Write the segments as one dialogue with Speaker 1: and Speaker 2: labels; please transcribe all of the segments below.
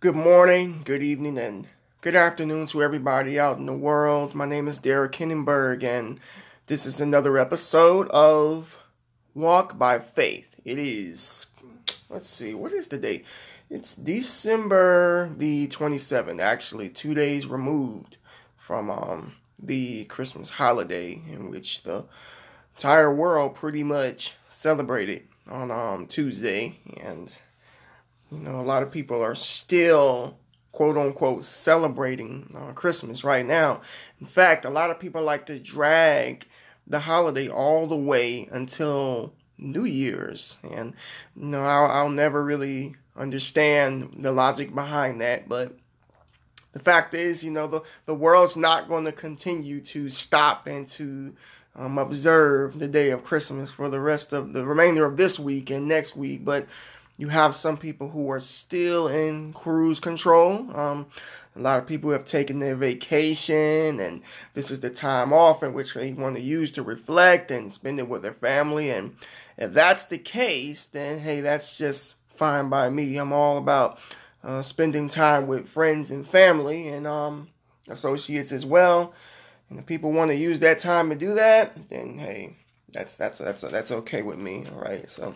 Speaker 1: Good morning, good evening, and good afternoon to everybody out in the world. My name is Derek Hinnenberg, and this is another episode of Walk by Faith. It is, let's see, what is the date? It's December the 27th, actually, two days removed from um, the Christmas holiday in which the entire world pretty much celebrated on um, Tuesday. And you know, a lot of people are still quote unquote celebrating uh, Christmas right now. In fact, a lot of people like to drag the holiday all the way until New Year's, and you know, I'll, I'll never really understand the logic behind that, but the fact is, you know, the, the world's not going to continue to stop and to um, observe the day of Christmas for the rest of the remainder of this week and next week, but you have some people who are still in cruise control. Um, a lot of people have taken their vacation, and this is the time off in which they want to use to reflect and spend it with their family. And if that's the case, then hey, that's just fine by me. I'm all about uh, spending time with friends and family and um, associates as well. And if people want to use that time to do that, then hey, that's that's that's that's okay with me. All right, so.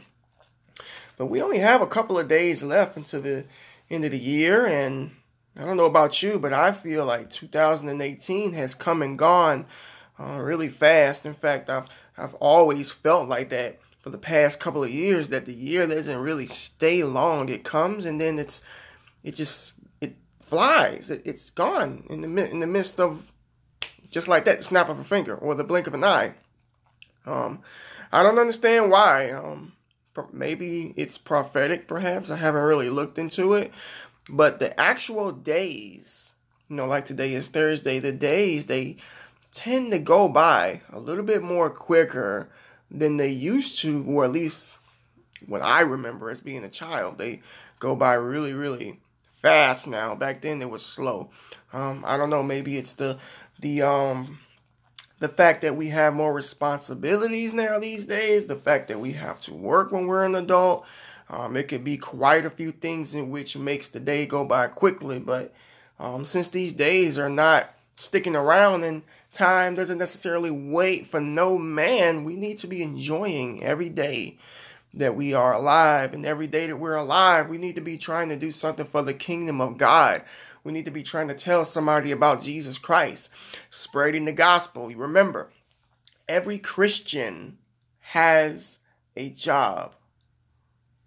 Speaker 1: We only have a couple of days left until the end of the year, and I don't know about you, but I feel like 2018 has come and gone uh, really fast. In fact, I've I've always felt like that for the past couple of years that the year doesn't really stay long. It comes and then it's it just it flies. It, has gone in the in the midst of just like that, the snap of a finger or the blink of an eye. Um, I don't understand why. Um, maybe it's prophetic perhaps. I haven't really looked into it. But the actual days you know like today is thursday the days they tend to go by a little bit more quicker than they used to or at least what i remember as being a child. They go by really really fast now. Back then it was slow. Um, i don't know. Maybe it's the the um the fact that we have more responsibilities now these days, the fact that we have to work when we're an adult. Um, it could be quite a few things in which makes the day go by quickly, but um, since these days are not sticking around and time doesn't necessarily wait for no man, we need to be enjoying every day that we are alive. And every day that we're alive, we need to be trying to do something for the kingdom of God. We need to be trying to tell somebody about Jesus Christ, spreading the gospel. You remember, every Christian has a job.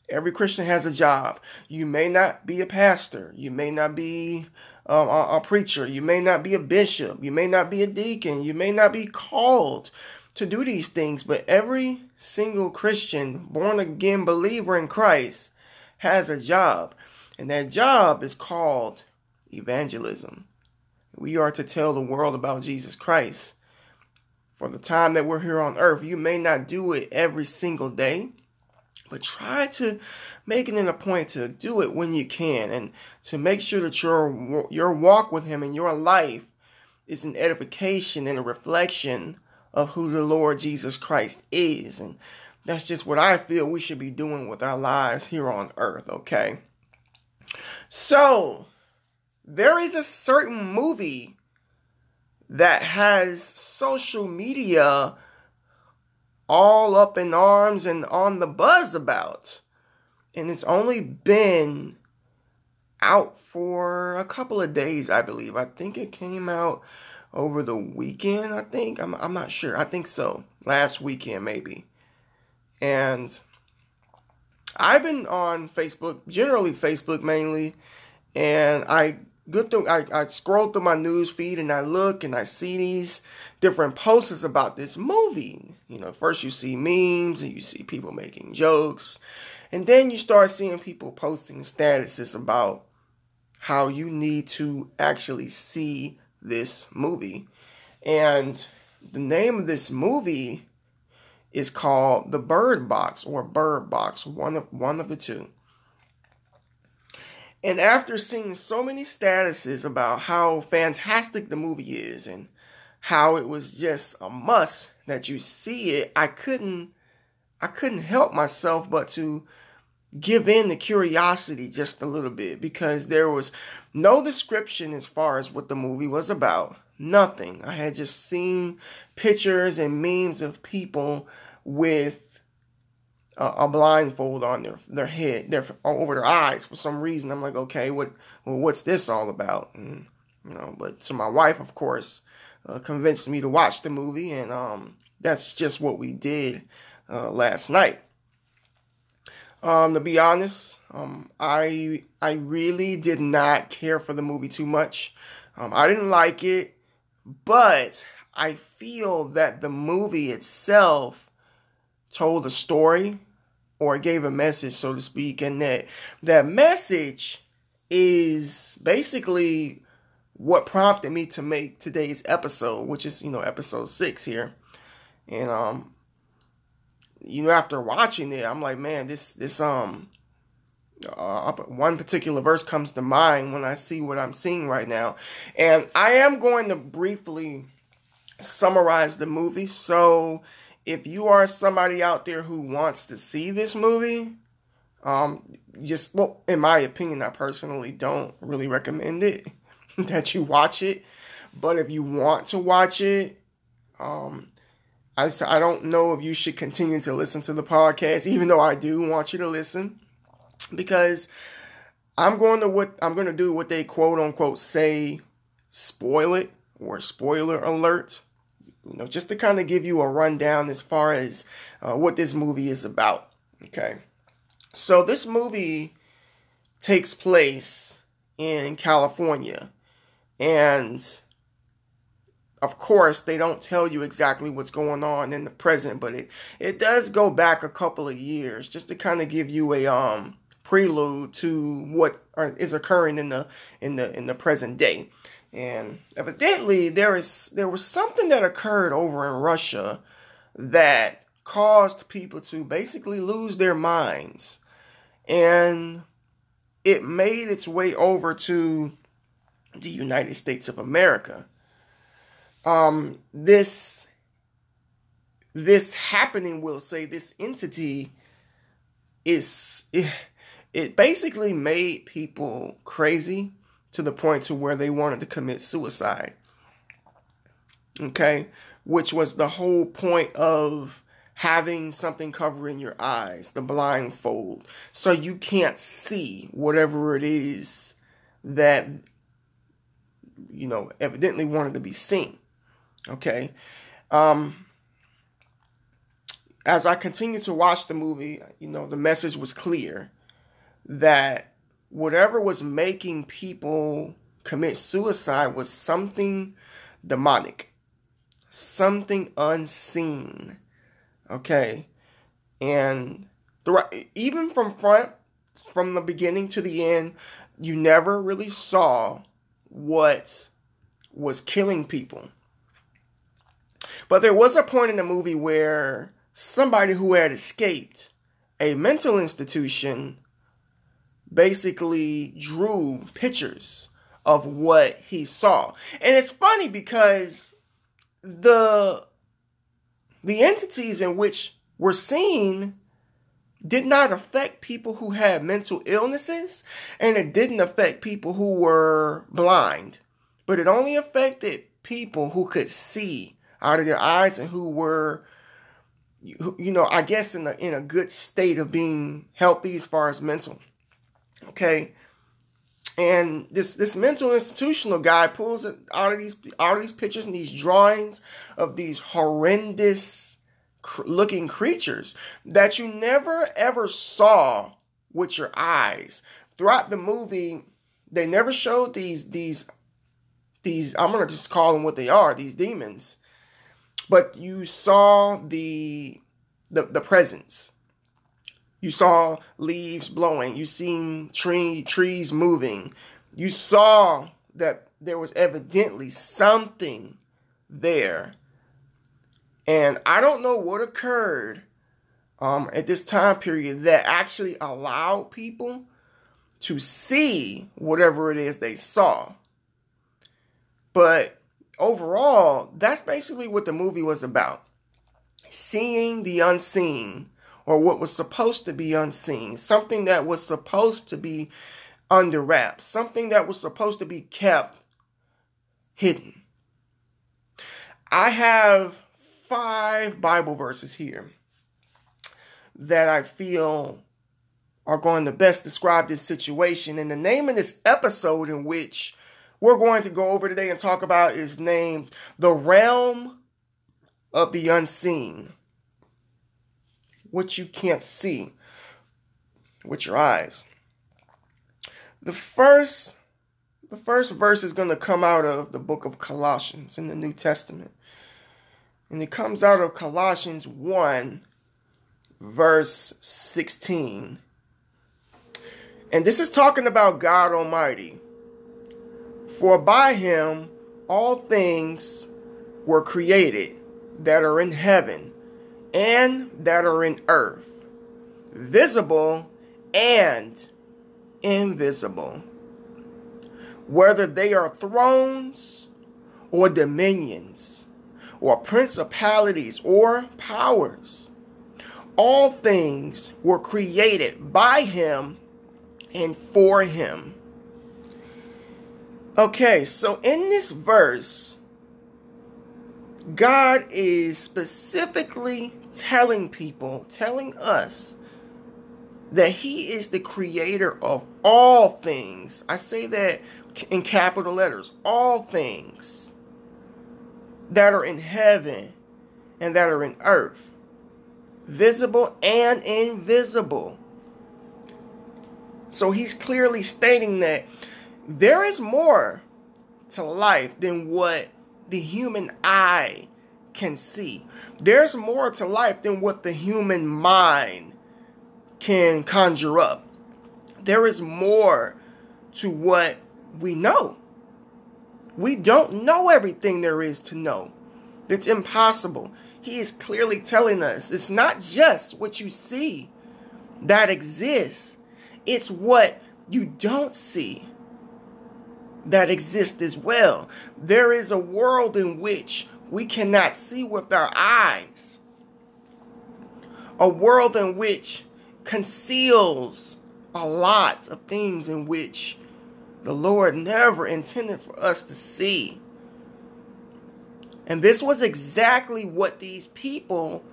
Speaker 1: Every Christian has a job. You may not be a pastor. You may not be um, a, a preacher. You may not be a bishop. You may not be a deacon. You may not be called to do these things, but every single Christian, born again believer in Christ, has a job. And that job is called evangelism. We are to tell the world about Jesus Christ. For the time that we're here on earth, you may not do it every single day, but try to make it a point to do it when you can and to make sure that your your walk with him and your life is an edification and a reflection of who the Lord Jesus Christ is. And that's just what I feel we should be doing with our lives here on earth, okay? So, there is a certain movie that has social media all up in arms and on the buzz about. And it's only been out for a couple of days, I believe. I think it came out over the weekend, I think. I'm, I'm not sure. I think so. Last weekend, maybe. And I've been on Facebook, generally Facebook mainly, and I good through I, I scroll through my news feed and I look and I see these different posts about this movie. You know, first you see memes and you see people making jokes, and then you start seeing people posting statuses about how you need to actually see this movie. And the name of this movie is called The Bird Box or Bird Box, one of one of the two. And after seeing so many statuses about how fantastic the movie is and how it was just a must that you see it, I couldn't I couldn't help myself but to give in to curiosity just a little bit because there was no description as far as what the movie was about. Nothing. I had just seen pictures and memes of people with a, blindfold on their their head, their over their eyes for some reason. I'm like, okay, what well, what's this all about? And, you know, but so my wife, of course, uh, convinced me to watch the movie, and um, that's just what we did uh, last night. Um, to be honest, um, I I really did not care for the movie too much. Um, I didn't like it, but I feel that the movie itself told a story or gave a message, so to speak, and that that message is basically what prompted me to make today's episode, which is you know episode six here, and um, you know, after watching it, I'm like, man, this this um uh, one particular verse comes to mind when I see what I'm seeing right now, and I am going to briefly summarize the movie. So, if you are somebody out there who wants to see this movie, um, just well, in my opinion, I personally don't really recommend it that you watch it. But if you want to watch it, um, I, I don't know if you should continue to listen to the podcast, even though I do want you to listen, because I'm going to what I'm going to do what they quote unquote say, spoil it or spoiler alert. You know, just to kind of give you a rundown as far as uh, what this movie is about. Okay, so this movie takes place in California, and of course, they don't tell you exactly what's going on in the present, but it, it does go back a couple of years just to kind of give you a um prelude to what is occurring in the in the in the present day. And evidently there is there was something that occurred over in Russia that caused people to basically lose their minds. And it made its way over to the United States of America um, this this happening will say this entity is it, it basically made people crazy to the point to where they wanted to commit suicide. Okay? Which was the whole point of having something covering your eyes the blindfold. So you can't see whatever it is that you know evidently wanted to be seen. Okay. Um, as I continued to watch the movie, you know, the message was clear that whatever was making people commit suicide was something demonic, something unseen. Okay. And the, even from front, from the beginning to the end, you never really saw what was killing people. But there was a point in the movie where somebody who had escaped a mental institution basically drew pictures of what he saw. And it's funny because the the entities in which were seen did not affect people who had mental illnesses and it didn't affect people who were blind but it only affected people who could see out of their eyes and who were you know i guess in a in a good state of being healthy as far as mental okay. And this this mental institutional guy pulls out of these out of these pictures and these drawings of these horrendous looking creatures that you never ever saw with your eyes. Throughout the movie they never showed these these these i'm gonna just call them what they are these demons. But you saw the the, the presence. You saw leaves blowing. You seen tree trees moving. You saw that there was evidently something there. And I don't know what occurred um, at this time period that actually allowed people to see whatever it is they saw. But overall, that's basically what the movie was about. Seeing the unseen or what was supposed to be unseen, something that was supposed to be under wraps, something that was supposed to be kept hidden. I have five Bible verses here that I feel are going to best describe this situation. And the name of this episode, in which we're going to go over today and talk about, is named The Realm of the Unseen. What you can't see with your eyes. The first the first verse is going to come out of the book of Colossians in the New Testament. And it comes out of Colossians 1 verse 16. And this is talking about God Almighty. For by him all things were created that are in heaven and that are in earth, visible and invisible, whether they are thrones or dominions or principalities or powers. All things were created by him and for him. Okay, so in this verse, God is specifically telling people, telling us that He is the creator of all things. I say that in capital letters all things that are in heaven and that are in earth, visible and invisible. So He's clearly stating that there is more to life than what the human eye can see. There's more to life than what the human mind can conjure up. There is more to what we know. We don't know everything there is to know. It's impossible. He is clearly telling us it's not just what you see that exists, it's what you don't see that exists as well. There is a world in which we cannot see with our eyes, a world in which conceals a lot of things in which the Lord never intended for us to see. And this was exactly what these people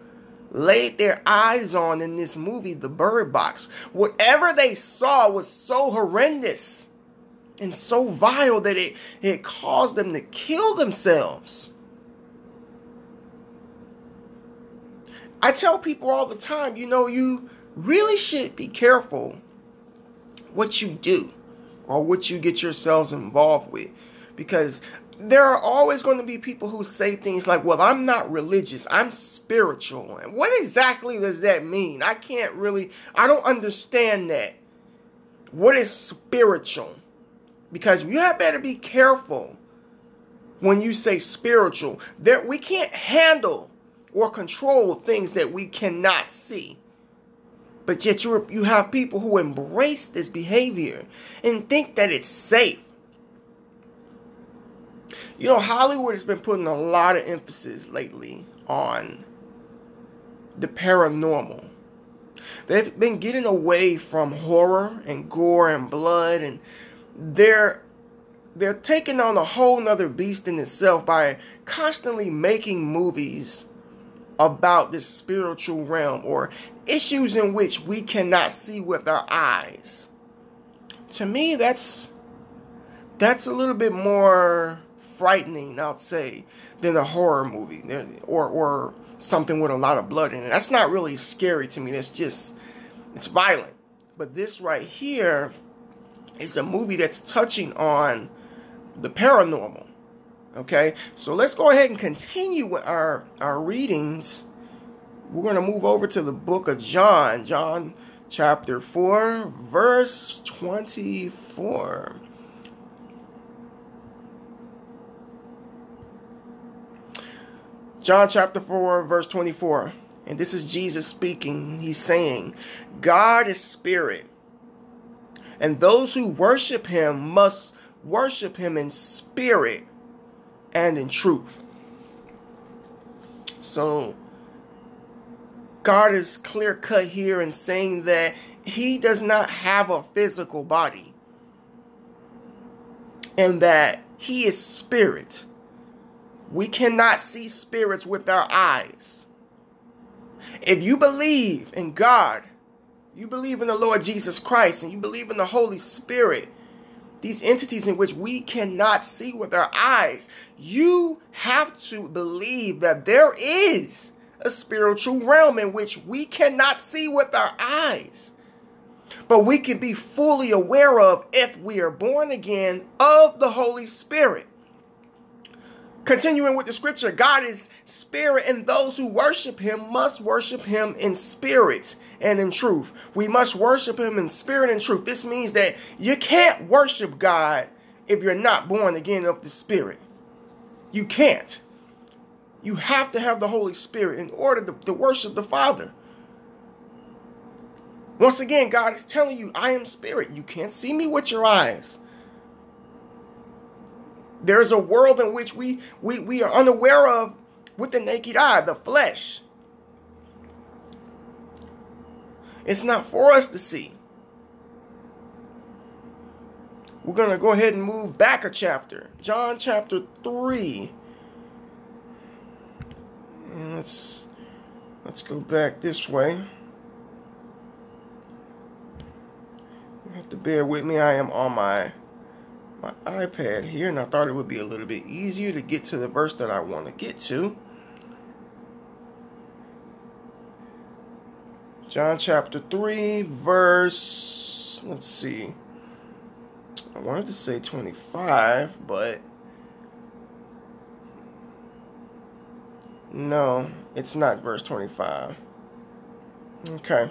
Speaker 1: laid their eyes on in this movie, The Bird Box. Whatever they saw was so horrendous and so vile that it, it caused them to kill themselves. I tell people all the time, you know, you really should be careful what you do or what you get yourselves involved with because there are always going to be people who say things like, well, I'm not religious, I'm spiritual. And what exactly does that mean? I can't really, I don't understand that. What is spiritual? because you have better be careful when you say spiritual. There, we can't handle or control things that we cannot see. But yet you you have people who embrace this behavior and think that it's safe. You know, Hollywood has been putting a lot of emphasis lately on the paranormal. They've been getting away from horror and gore and blood and they're they're taking on a whole nother beast in itself by constantly making movies about this spiritual realm or issues in which we cannot see with our eyes. To me, that's that's a little bit more frightening, I'd say, than a horror movie or or something with a lot of blood in it. That's not really scary to me. That's just it's violent. But this right here is a movie that's touching on the paranormal. Okay, so let's go ahead and continue with our, our readings. We're going to move over to the book of John, John chapter 4, verse 24. John chapter 4, verse 24. And this is Jesus speaking. He's saying, God is spirit and those who worship him must worship him in spirit and in truth. So, God is clear cut here in saying that he does not have a physical body and that he is spirit. We cannot see spirits with our eyes. If you believe in God, you believe in the Lord Jesus Christ, and you believe in the Holy Spirit, these entities in which we cannot see with our eyes, you have to believe that there is a spiritual realm in which we cannot see with our eyes. But we can be fully aware of if we are born again of the Holy Spirit. Continuing with the scripture, God is spirit, and those who worship him must worship him in spirit and in truth. We must worship him in spirit and truth. This means that you can't worship God if you're not born again of the spirit. You can't. You have to have the Holy Spirit in order to, to worship the Father. Once again, God is telling you, I am spirit. You can't see me with your eyes. There's a world in which we, we, we are unaware of with the naked eye, the flesh. It's not for us to see. We're going to go ahead and move back a chapter. John chapter 3. And let's let's go back this way. You have to bear with me. I am on my my iPad here, and I thought it would be a little bit easier to get to the verse that I want to get to. John chapter 3, verse, let's see. I wanted to say 25, but no, it's not verse 25. Okay.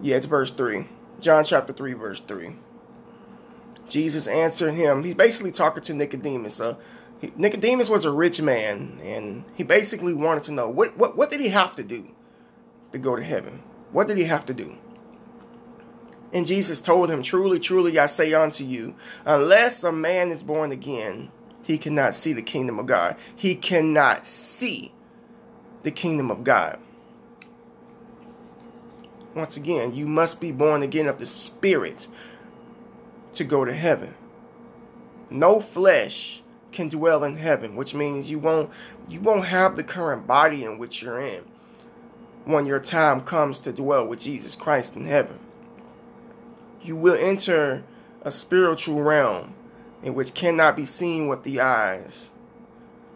Speaker 1: Yeah, it's verse 3. John chapter 3, verse 3. Jesus answered him. He's basically talking to Nicodemus. So he, Nicodemus was a rich man, and he basically wanted to know what, what what did he have to do to go to heaven? What did he have to do? And Jesus told him, Truly, truly, I say unto you, unless a man is born again, he cannot see the kingdom of God. He cannot see the kingdom of God. Once again, you must be born again of the Spirit to go to heaven. No flesh can dwell in heaven, which means you won't you won't have the current body in which you're in when your time comes to dwell with Jesus Christ in heaven. You will enter a spiritual realm in which cannot be seen with the eyes.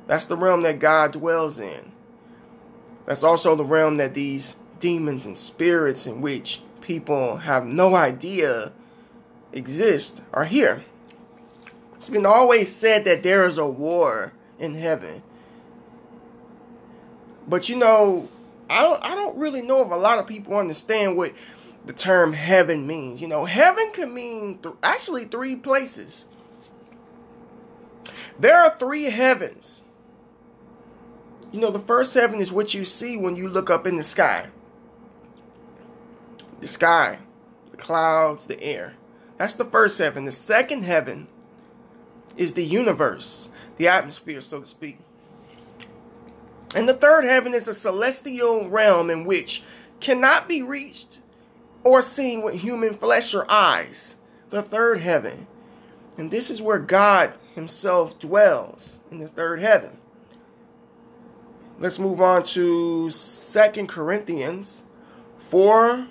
Speaker 1: That's the realm that God dwells in. That's also the realm that these demons and spirits in which people have no idea exist are here. It's been always said that there is a war in heaven. But you know, I don't I don't really know if a lot of people understand what the term heaven means. You know, heaven can mean th- actually three places. There are three heavens. You know, the first heaven is what you see when you look up in the sky. The sky, the clouds, the air. That's the first heaven. The second heaven is the universe, the atmosphere, so to speak. And the third heaven is a celestial realm in which cannot be reached or seen with human flesh or eyes. The third heaven. And this is where God Himself dwells in the third heaven. Let's move on to Second Corinthians 4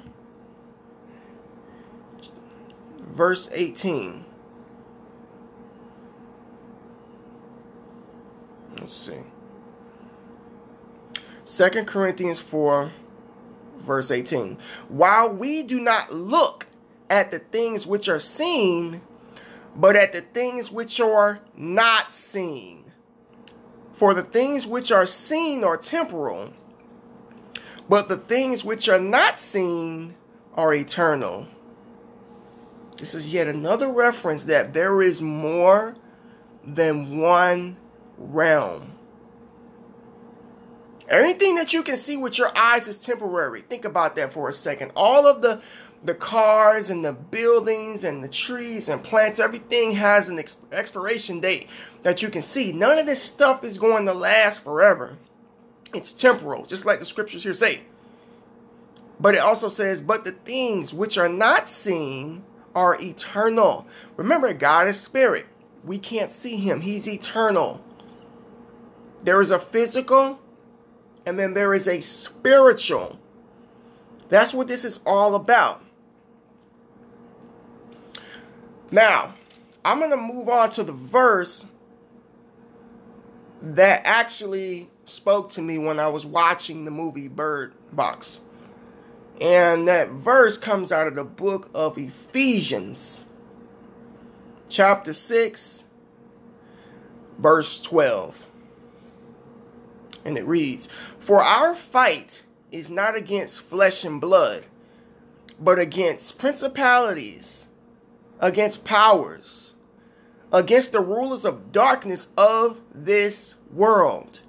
Speaker 1: verse 18. Let's see. Second Corinthians 4, verse 18. While we do not look at the things which are seen, but at the things which are not seen. For the things which are seen are temporal, but the things which are not seen are eternal. This is yet another reference that there is more than one realm. Anything that you can see with your eyes is temporary. Think about that for a second. All of the the cars and the buildings and the trees and plants, everything has an expiration date that you can see. None of this stuff is going to last forever. It's temporal, just like the scriptures here say. But it also says, but the things which are not seen are eternal. Remember, God is spirit. We can't see him. He's eternal. There is a physical and then there is a spiritual. That's what this is all about. Now, I'm going to move on to the verse that actually spoke to me when I was watching the movie Bird Box. And that verse comes out of the book of Ephesians, chapter 6, verse 12. And it reads, For our fight is not against flesh and blood, but against principalities, against powers, against the rulers of darkness of this world,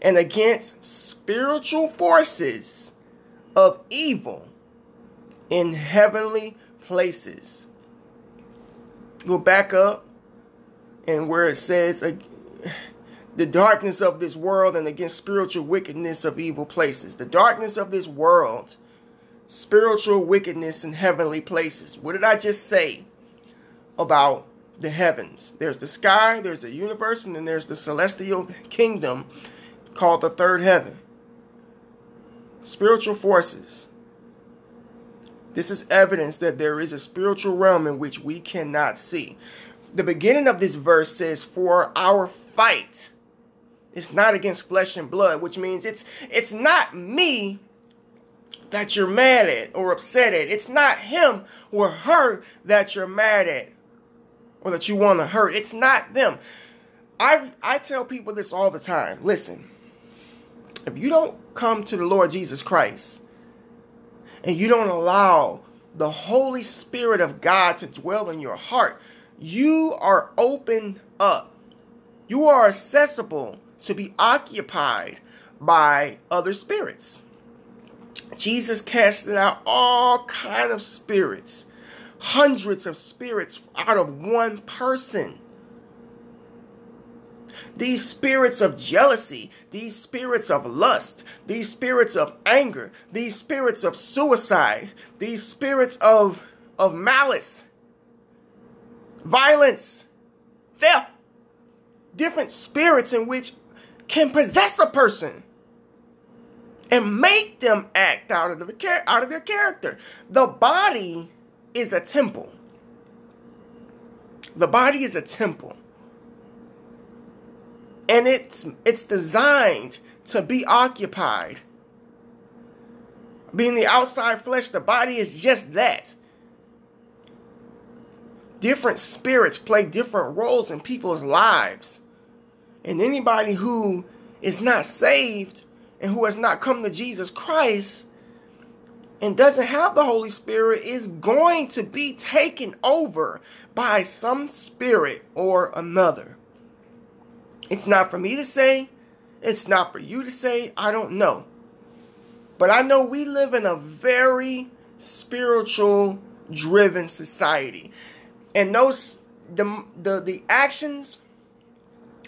Speaker 1: and against spiritual forces of evil in heavenly places. Go back up and where it says uh, the darkness of this world and against spiritual wickedness of evil places. The darkness of this world, spiritual wickedness in heavenly places. What did I just say about the heavens? There's the sky, there's the universe, and then there's the celestial kingdom called the third heaven spiritual forces. This is evidence that there is a spiritual realm in which we cannot see. The beginning of this verse says, For our fight is not against flesh and blood, which means it's it's not me that you're mad at or upset at. It's not him or her that you're mad at or that you want to hurt. It's not them. I I tell people this all the time. Listen, if you don't come to the Lord Jesus Christ and you don't allow the Holy Spirit of God to dwell in your heart, you are open up. You are accessible to be occupied by other spirits. Jesus casted out all kind of spirits, hundreds of spirits out of one person these spirits of jealousy, these spirits of lust, these spirits of anger, these spirits of suicide, these spirits of, of malice, violence, theft, different spirits in which can possess a person and make them act out of, the, out of their character. The body is a temple. The body is a temple and it's it's designed to be occupied. Being the outside flesh, the body is just that. Different spirits play different roles in people's lives. And anybody who is not saved and who has not come to Jesus Christ and doesn't have the Holy Spirit is going to be taken over by some spirit or another. It's not for me to say. It's not for you to say. I don't know. But I know we live in a very spiritual driven society. And those the the, the actions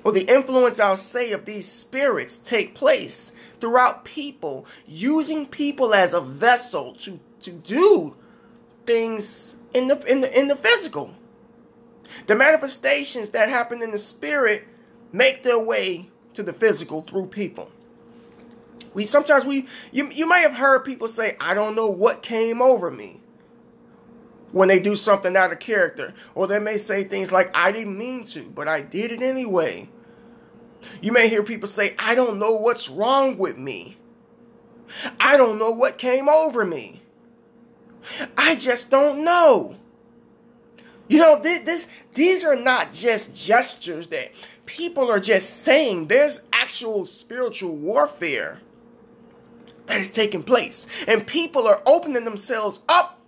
Speaker 1: or the influence I'll say of these spirits take place throughout people, using people as a vessel to to do things in the in the in the physical. The manifestations that happen in the spirit make their way to the physical through people. We sometimes we you you may have heard people say, I don't know what came over me when they do something out of character. Or they may say things like, I didn't mean to, but I did it anyway. You may hear people say, I don't know what's wrong with me. I don't know what came over me. I just don't know. You know, this, this these are not just gestures that people are just saying there's actual spiritual warfare that is taking place. And people are opening themselves up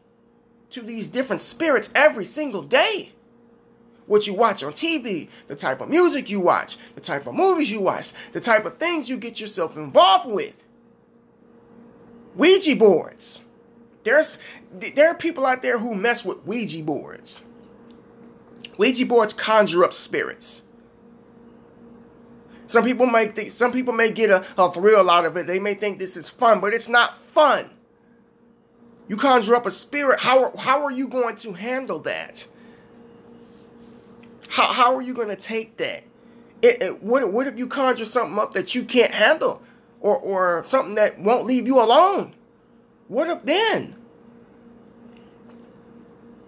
Speaker 1: to these different spirits every single day. What you watch on TV, the type of music you watch, the type of movies you watch, the type of things you get yourself involved with. Ouija boards. There's there are people out there who mess with Ouija boards. Ouija boards conjure up spirits. Some people may think, some people may get a, a thrill out of it. They may think this is fun, but it's not fun. You conjure up a spirit. How, how are you going to handle that? How, how are you going to take that? It, it, what, what if you conjure something up that you can't handle? Or, or something that won't leave you alone? What if then?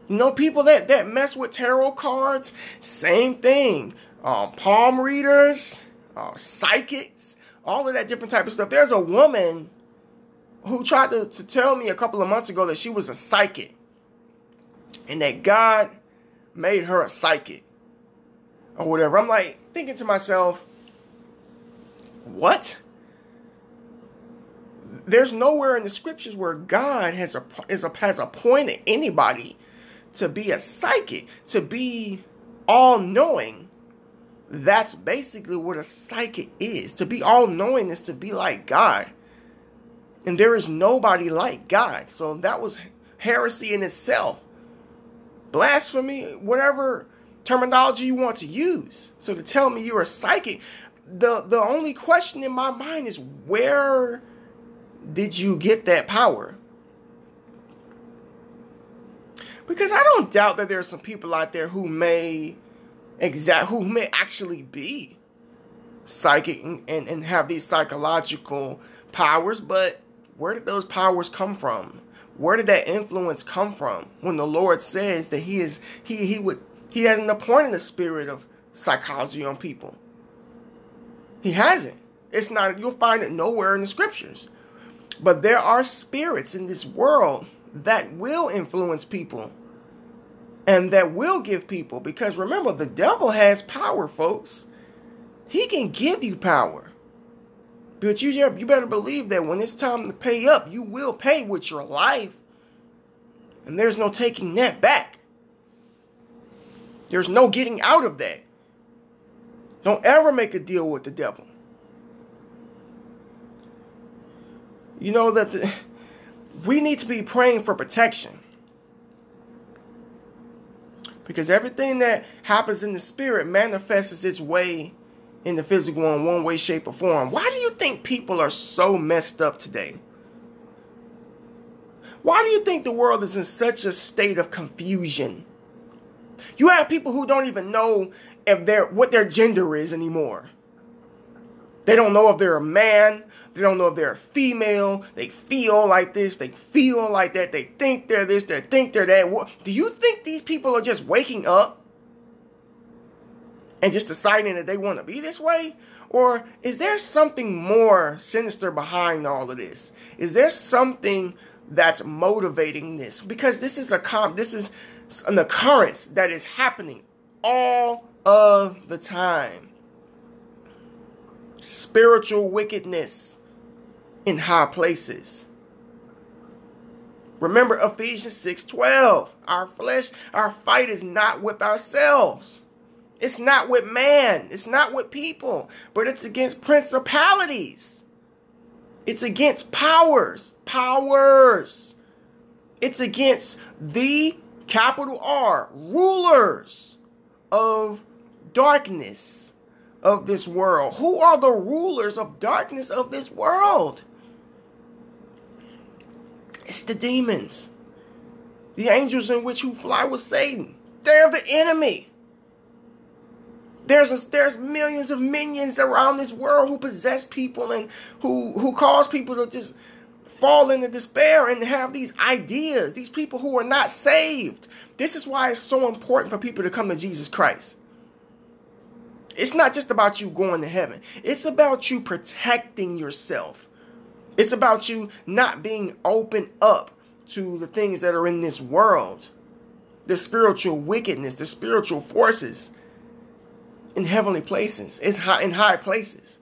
Speaker 1: You know, people that, that mess with tarot cards, same thing. Uh, palm readers, uh, psychics, all of that different type of stuff. There's a woman who tried to, to tell me a couple of months ago that she was a psychic and that God made her a psychic or whatever. I'm like thinking to myself, what? There's nowhere in the scriptures where God has a, is a, has appointed anybody to be a psychic, to be all knowing that's basically what a psychic is. To be all knowing is to be like God. And there is nobody like God. So that was heresy in itself. Blasphemy, whatever terminology you want to use. So to tell me you're a psychic, the, the only question in my mind is where did you get that power? Because I don't doubt that there are some people out there who may exact who may actually be psychic and, and, and have these psychological powers, but where did those powers come from? Where did that influence come from? When the Lord says that He is He He would He hasn't appointed the spirit of psychology on people. He hasn't. It's not you'll find it nowhere in the scriptures. But there are spirits in this world that will influence people and that will give people because remember the devil has power folks. He can give you power. But you, you better believe that when it's time to pay up you will pay with your life. And there's no taking that back. There's no getting out of that. Don't ever make a deal with the devil. You know that the, we need to be praying for protection because everything that happens in the spirit manifests its way in the physical in one way, shape, or form. Why do you think people are so messed up today? Why do you think the world is in such a state of confusion? You have people who don't even know if they're what their gender is anymore. They don't know if they're a man, they don't know if they're female. They feel like this. They feel like that. They think they're this. They think they're that. Do you think these people are just waking up and just deciding that they want to be this way? Or is there something more sinister behind all of this? Is there something that's motivating this? Because this is a com- this is an occurrence that is happening all of the time. Spiritual wickedness in high places. Remember Ephesians 6:12. Our flesh, our fight is not with ourselves. It's not with man, it's not with people, but it's against principalities. It's against powers, powers. It's against the capital R, rulers of darkness of this world. Who are the rulers of darkness of this world? It's the demons. The angels in which who fly with Satan. They're the enemy. There's a, there's millions of minions around this world who possess people and who who cause people to just fall into despair and have these ideas. These people who are not saved. This is why it's so important for people to come to Jesus Christ. It's not just about you going to heaven. It's about you protecting yourself. It's about you not being open up to the things that are in this world, the spiritual wickedness, the spiritual forces in heavenly places, it's high, in high places.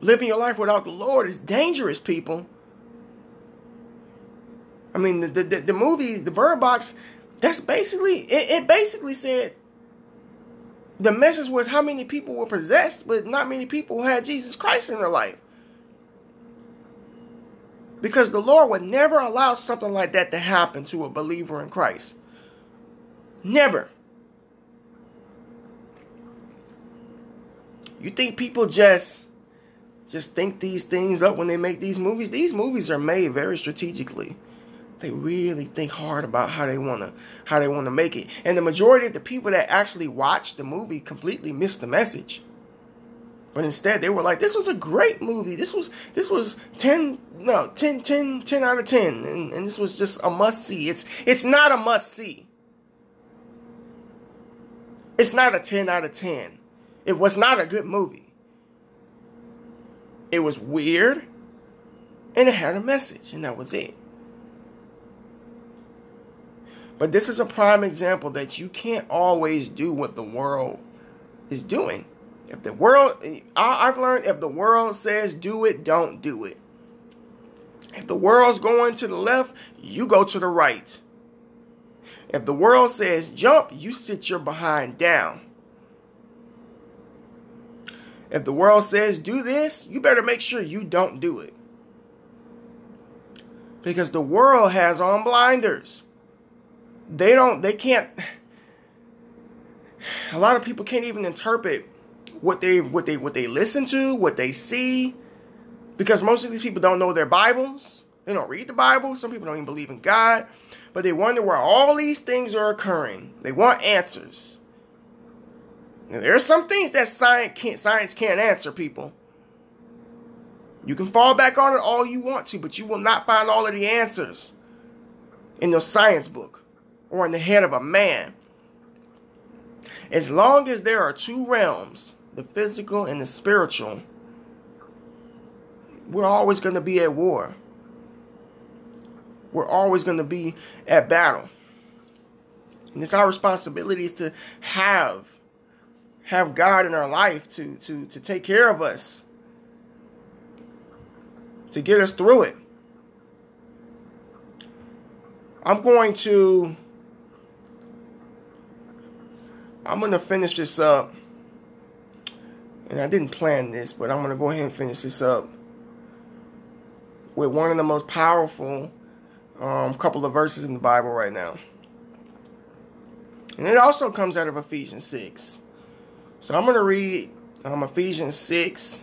Speaker 1: Living your life without the Lord is dangerous, people. I mean, the the, the movie, the Bird Box, that's basically it, it basically said the message was how many people were possessed, but not many people had Jesus Christ in their life. Because the Lord would never allow something like that to happen to a believer in Christ. Never. You think people just just think these things up when they make these movies? These movies are made very strategically. They really think hard about how they wanna how they wanna make it. And the majority of the people that actually watched the movie completely missed the message. But instead they were like, this was a great movie. This was this was 10 no 10 10 10 out of 10. And, and this was just a must see. It's it's not a must see. It's not a 10 out of 10. It was not a good movie. It was weird and it had a message, and that was it. But this is a prime example that you can't always do what the world is doing. If the world, I've learned if the world says do it, don't do it. If the world's going to the left, you go to the right. If the world says jump, you sit your behind down. If the world says do this, you better make sure you don't do it. Because the world has on blinders. They don't, they can't, a lot of people can't even interpret what they what they what they listen to, what they see, because most of these people don't know their Bibles. They don't read the Bible. Some people don't even believe in God, but they wonder where all these things are occurring. They want answers. Now, there are some things that science can't science can't answer, people. You can fall back on it all you want to, but you will not find all of the answers in your science book or in the head of a man. As long as there are two realms the physical and the spiritual, we're always going to be at war. We're always going to be at battle. And it's our responsibilities to have have God in our life to to to take care of us. To get us through it. I'm going to I'm going to finish this up and I didn't plan this, but I'm going to go ahead and finish this up with one of the most powerful um, couple of verses in the Bible right now. And it also comes out of Ephesians 6. So I'm going to read um, Ephesians 6,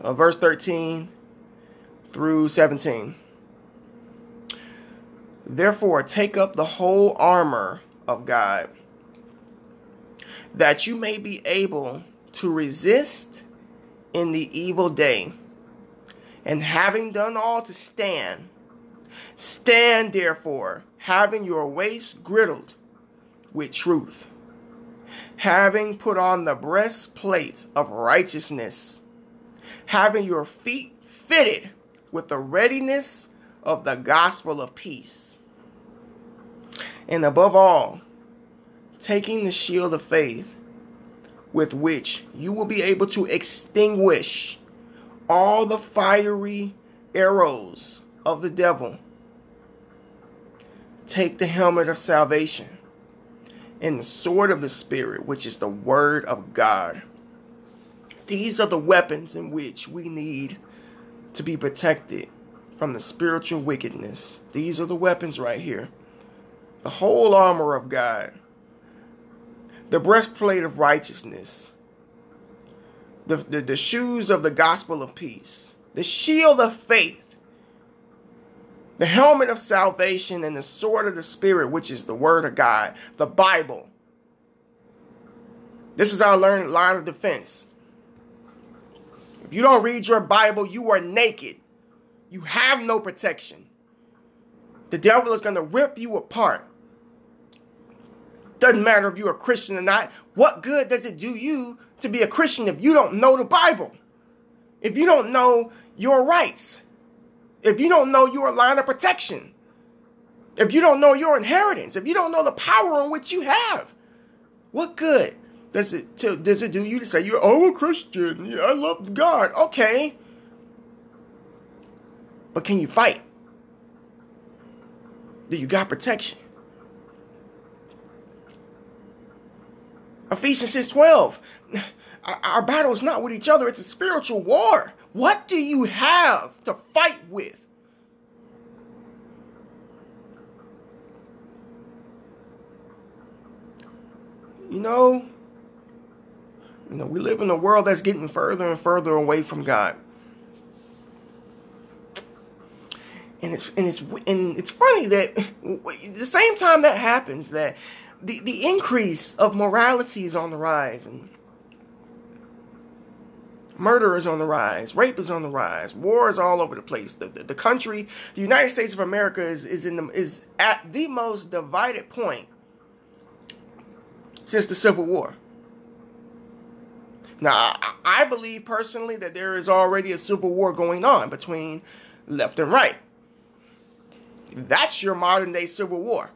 Speaker 1: uh, verse 13 through 17. Therefore, take up the whole armor of God, that you may be able to resist in the evil day. And having done all to stand, stand therefore, having your waist girdled with truth, having put on the breastplate of righteousness, having your feet fitted with the readiness of the gospel of peace. And above all, taking the shield of faith with which you will be able to extinguish all the fiery arrows of the devil. Take the helmet of salvation and the sword of the Spirit, which is the Word of God. These are the weapons in which we need to be protected from the spiritual wickedness. These are the weapons right here. The whole armor of God the breastplate of righteousness, the, the, the shoes of the gospel of peace, the shield of faith, the helmet of salvation, and the sword of the Spirit, which is the Word of God, the Bible. This is our learned line of defense. If you don't read your Bible, you are naked. You have no protection. The devil is going to rip you apart. Doesn't matter if you're a Christian or not. What good does it do you to be a Christian if you don't know the Bible? If you don't know your rights? If you don't know your line of protection? If you don't know your inheritance? If you don't know the power in which you have? What good does it to, does it do you to say you're oh a Christian? Yeah, I love God. Okay. But can you fight? Do you got protection? Ephesians 6 12. Our battle is not with each other, it's a spiritual war. What do you have to fight with? You know, You know, we live in a world that's getting further and further away from God. And it's and it's and it's funny that the same time that happens that the, the increase of morality is on the rise and murder is on the rise, rape is on the rise, war is all over the place. The, the, the country, the United States of America is, is in the is at the most divided point since the Civil War. Now, I believe personally that there is already a civil war going on between left and right. That's your modern day civil war.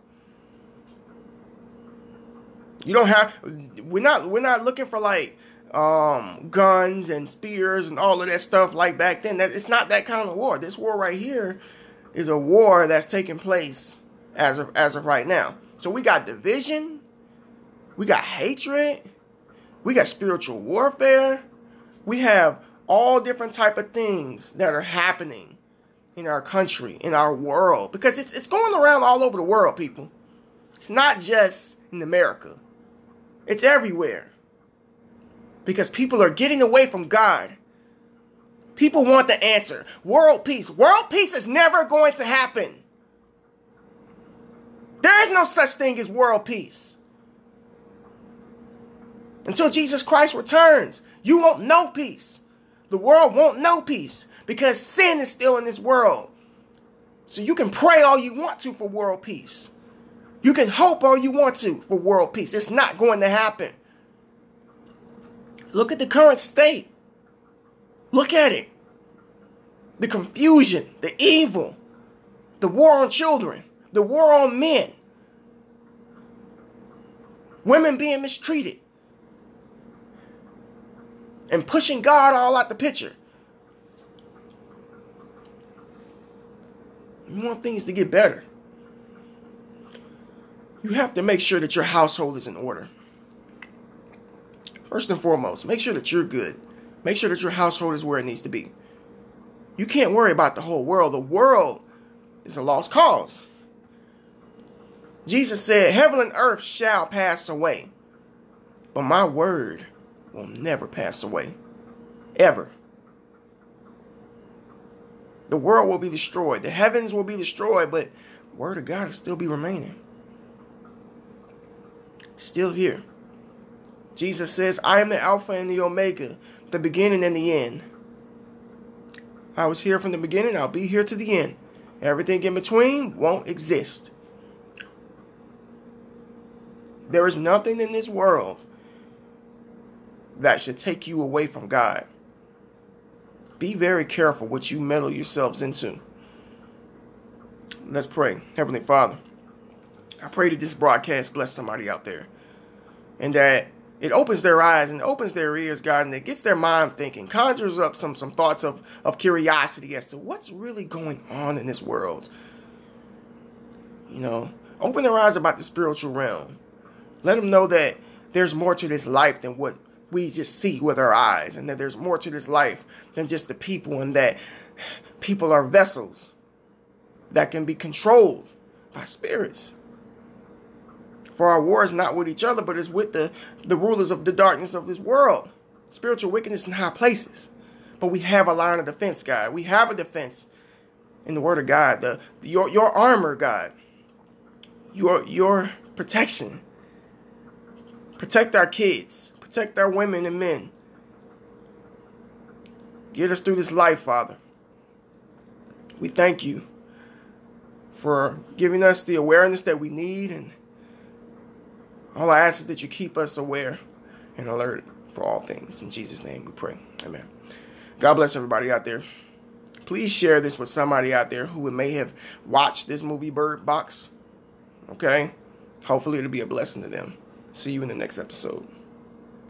Speaker 1: You don't have we're not we're not looking for like um guns and spears and all of that stuff like back then. That it's not that kind of war. This war right here is a war that's taking place as of as of right now. So we got division, we got hatred, we got spiritual warfare. We have all different type of things that are happening in our country, in our world, because it's it's going around all over the world, people. It's not just in America. It's everywhere. Because people are getting away from God. People want the answer. World peace. World peace is never going to happen. There is no such thing as world peace until Jesus Christ returns. You won't know peace. The world won't know peace because sin is still in this world. So you can pray all you want to for world peace. You can hope all you want to for world peace. It's not going to happen. Look at the current state. Look at it. The confusion, the evil, the war on children, the war on men, women being mistreated, and pushing God all out the picture. You want things to get better. You have to make sure that your household is in order. First and foremost, make sure that you're good. Make sure that your household is where it needs to be. You can't worry about the whole world. The world is a lost cause. Jesus said, Heaven and earth shall pass away, but my word will never pass away. Ever. The world will be destroyed. The heavens will be destroyed, but the word of God will still be remaining. Still here. Jesus says, I am the Alpha and the Omega, the beginning and the end. I was here from the beginning, I'll be here to the end. Everything in between won't exist. There is nothing in this world that should take you away from God. Be very careful what you meddle yourselves into. Let's pray. Heavenly Father, I pray that this broadcast bless somebody out there and that it opens their eyes and opens their ears, God, and it gets their mind thinking, conjures up some, some thoughts of, of curiosity as to what's really going on in this world. You know, open their eyes about the spiritual realm. Let them know that there's more to this life than what we just see with our eyes, and that there's more to this life than just the people, and that people are vessels that can be controlled by spirits. For our war is not with each other, but is with the, the rulers of the darkness of this world. Spiritual wickedness in high places. But we have a line of defense, God. We have a defense in the Word of God. The, your, your armor, God. Your, your protection. Protect our kids Protect our women and men. Get us through this life, Father. We thank you for giving us the awareness that we need. And all I ask is that you keep us aware and alert for all things. In Jesus' name we pray. Amen. God bless everybody out there. Please share this with somebody out there who may have watched this movie Bird Box. Okay? Hopefully it'll be a blessing to them. See you in the next episode.